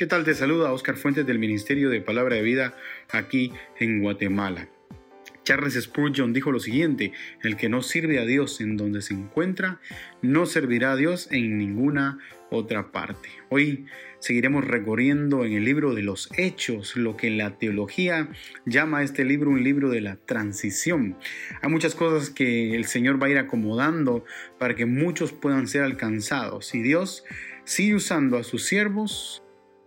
¿Qué tal? Te saluda Oscar Fuentes del Ministerio de Palabra de Vida aquí en Guatemala. Charles Spurgeon dijo lo siguiente, el que no sirve a Dios en donde se encuentra, no servirá a Dios en ninguna otra parte. Hoy seguiremos recorriendo en el libro de los hechos, lo que la teología llama a este libro un libro de la transición. Hay muchas cosas que el Señor va a ir acomodando para que muchos puedan ser alcanzados y Dios sigue usando a sus siervos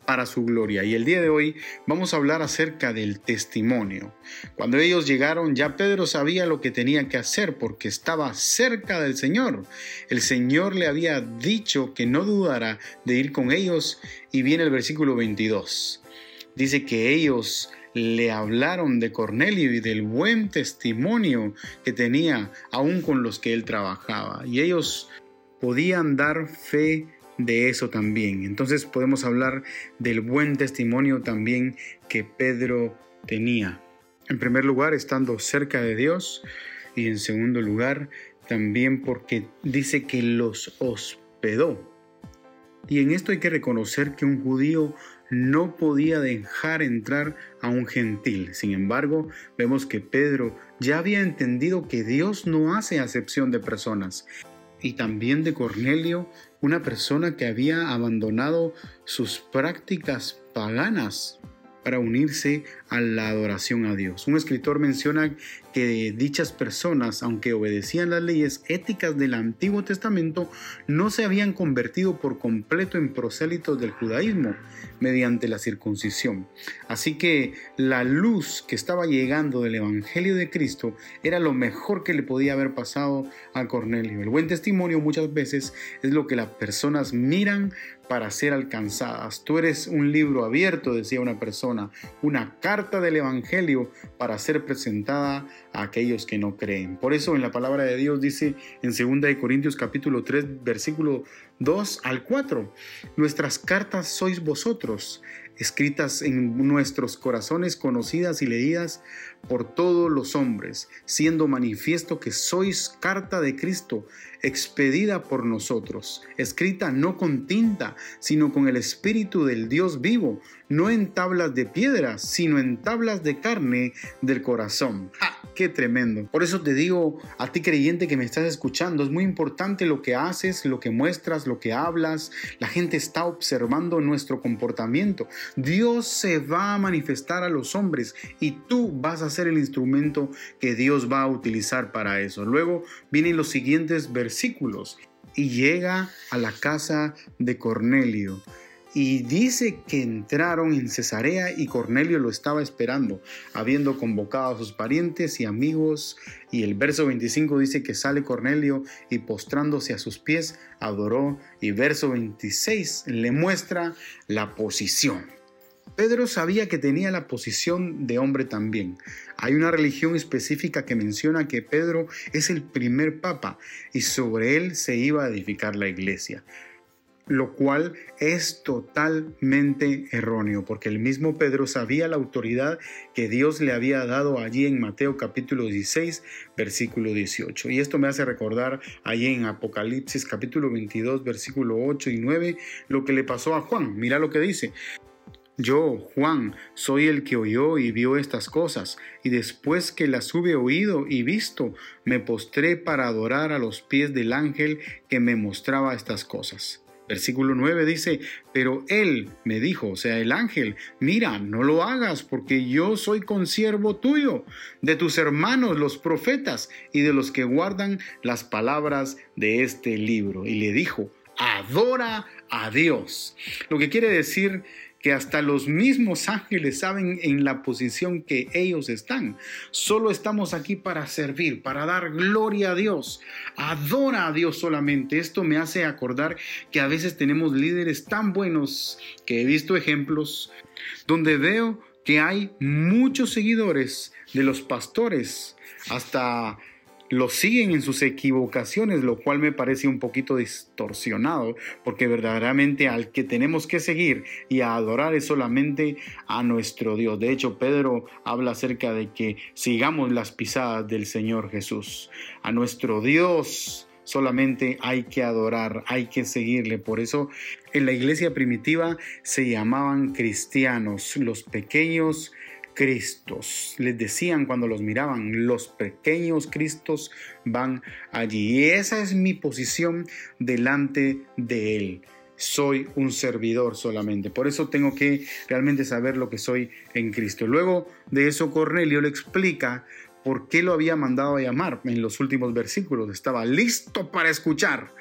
para su gloria. Y el día de hoy vamos a hablar acerca del testimonio. Cuando ellos llegaron ya Pedro sabía lo que tenía que hacer porque estaba cerca del Señor. El Señor le había dicho que no dudara de ir con ellos y viene el versículo 22. Dice que ellos le hablaron de Cornelio y del buen testimonio que tenía aún con los que él trabajaba. Y ellos podían dar fe de eso también. Entonces podemos hablar del buen testimonio también que Pedro tenía. En primer lugar, estando cerca de Dios y en segundo lugar, también porque dice que los hospedó. Y en esto hay que reconocer que un judío no podía dejar entrar a un gentil. Sin embargo, vemos que Pedro ya había entendido que Dios no hace acepción de personas y también de Cornelio, una persona que había abandonado sus prácticas paganas para unirse a la adoración a Dios. Un escritor menciona que dichas personas, aunque obedecían las leyes éticas del Antiguo Testamento, no se habían convertido por completo en prosélitos del judaísmo mediante la circuncisión. Así que la luz que estaba llegando del Evangelio de Cristo era lo mejor que le podía haber pasado a Cornelio. El buen testimonio muchas veces es lo que las personas miran para ser alcanzadas. Tú eres un libro abierto, decía una persona, una carta del Evangelio para ser presentada a aquellos que no creen. Por eso en la palabra de Dios dice en 2 Corintios capítulo 3 versículo 2 al 4, nuestras cartas sois vosotros, escritas en nuestros corazones, conocidas y leídas por todos los hombres, siendo manifiesto que sois carta de Cristo, expedida por nosotros, escrita no con tinta, sino con el Espíritu del Dios vivo, no en tablas de piedra, sino en tablas de carne del corazón. ¡Qué tremendo! Por eso te digo a ti creyente que me estás escuchando, es muy importante lo que haces, lo que muestras, lo que hablas. La gente está observando nuestro comportamiento. Dios se va a manifestar a los hombres y tú vas a ser el instrumento que Dios va a utilizar para eso. Luego vienen los siguientes versículos y llega a la casa de Cornelio. Y dice que entraron en Cesarea y Cornelio lo estaba esperando, habiendo convocado a sus parientes y amigos. Y el verso 25 dice que sale Cornelio y postrándose a sus pies, adoró. Y verso 26 le muestra la posición. Pedro sabía que tenía la posición de hombre también. Hay una religión específica que menciona que Pedro es el primer papa y sobre él se iba a edificar la iglesia lo cual es totalmente erróneo, porque el mismo Pedro sabía la autoridad que Dios le había dado allí en Mateo capítulo 16, versículo 18. Y esto me hace recordar allí en Apocalipsis capítulo 22, versículo 8 y 9, lo que le pasó a Juan. Mira lo que dice. Yo, Juan, soy el que oyó y vio estas cosas, y después que las hube oído y visto, me postré para adorar a los pies del ángel que me mostraba estas cosas. Versículo 9 dice, pero él me dijo, o sea, el ángel, mira, no lo hagas porque yo soy consiervo tuyo, de tus hermanos los profetas y de los que guardan las palabras de este libro. Y le dijo, adora a Dios. Lo que quiere decir que hasta los mismos ángeles saben en la posición que ellos están. Solo estamos aquí para servir, para dar gloria a Dios. Adora a Dios solamente. Esto me hace acordar que a veces tenemos líderes tan buenos que he visto ejemplos donde veo que hay muchos seguidores de los pastores, hasta lo siguen en sus equivocaciones, lo cual me parece un poquito distorsionado, porque verdaderamente al que tenemos que seguir y a adorar es solamente a nuestro Dios. De hecho, Pedro habla acerca de que sigamos las pisadas del Señor Jesús, a nuestro Dios solamente hay que adorar, hay que seguirle. Por eso en la iglesia primitiva se llamaban cristianos, los pequeños Cristos. Les decían cuando los miraban, los pequeños Cristos van allí. Y esa es mi posición delante de Él. Soy un servidor solamente. Por eso tengo que realmente saber lo que soy en Cristo. Luego de eso, Cornelio le explica por qué lo había mandado a llamar en los últimos versículos. Estaba listo para escuchar.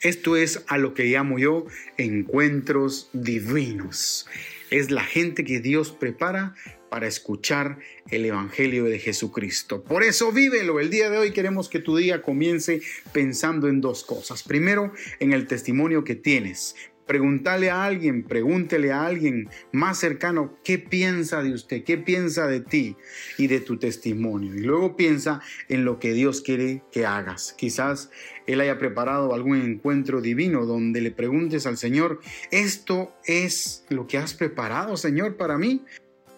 Esto es a lo que llamo yo encuentros divinos. Es la gente que Dios prepara para escuchar el Evangelio de Jesucristo. Por eso vívelo. El día de hoy queremos que tu día comience pensando en dos cosas. Primero, en el testimonio que tienes. Pregúntale a alguien, pregúntele a alguien más cercano qué piensa de usted, qué piensa de ti y de tu testimonio. Y luego piensa en lo que Dios quiere que hagas. Quizás Él haya preparado algún encuentro divino donde le preguntes al Señor, ¿esto es lo que has preparado, Señor, para mí?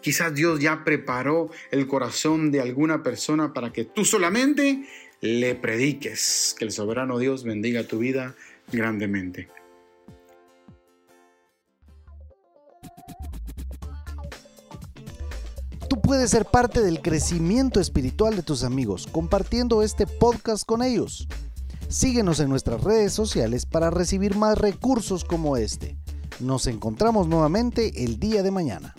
Quizás Dios ya preparó el corazón de alguna persona para que tú solamente le prediques. Que el soberano Dios bendiga tu vida grandemente. puedes ser parte del crecimiento espiritual de tus amigos compartiendo este podcast con ellos. Síguenos en nuestras redes sociales para recibir más recursos como este. Nos encontramos nuevamente el día de mañana.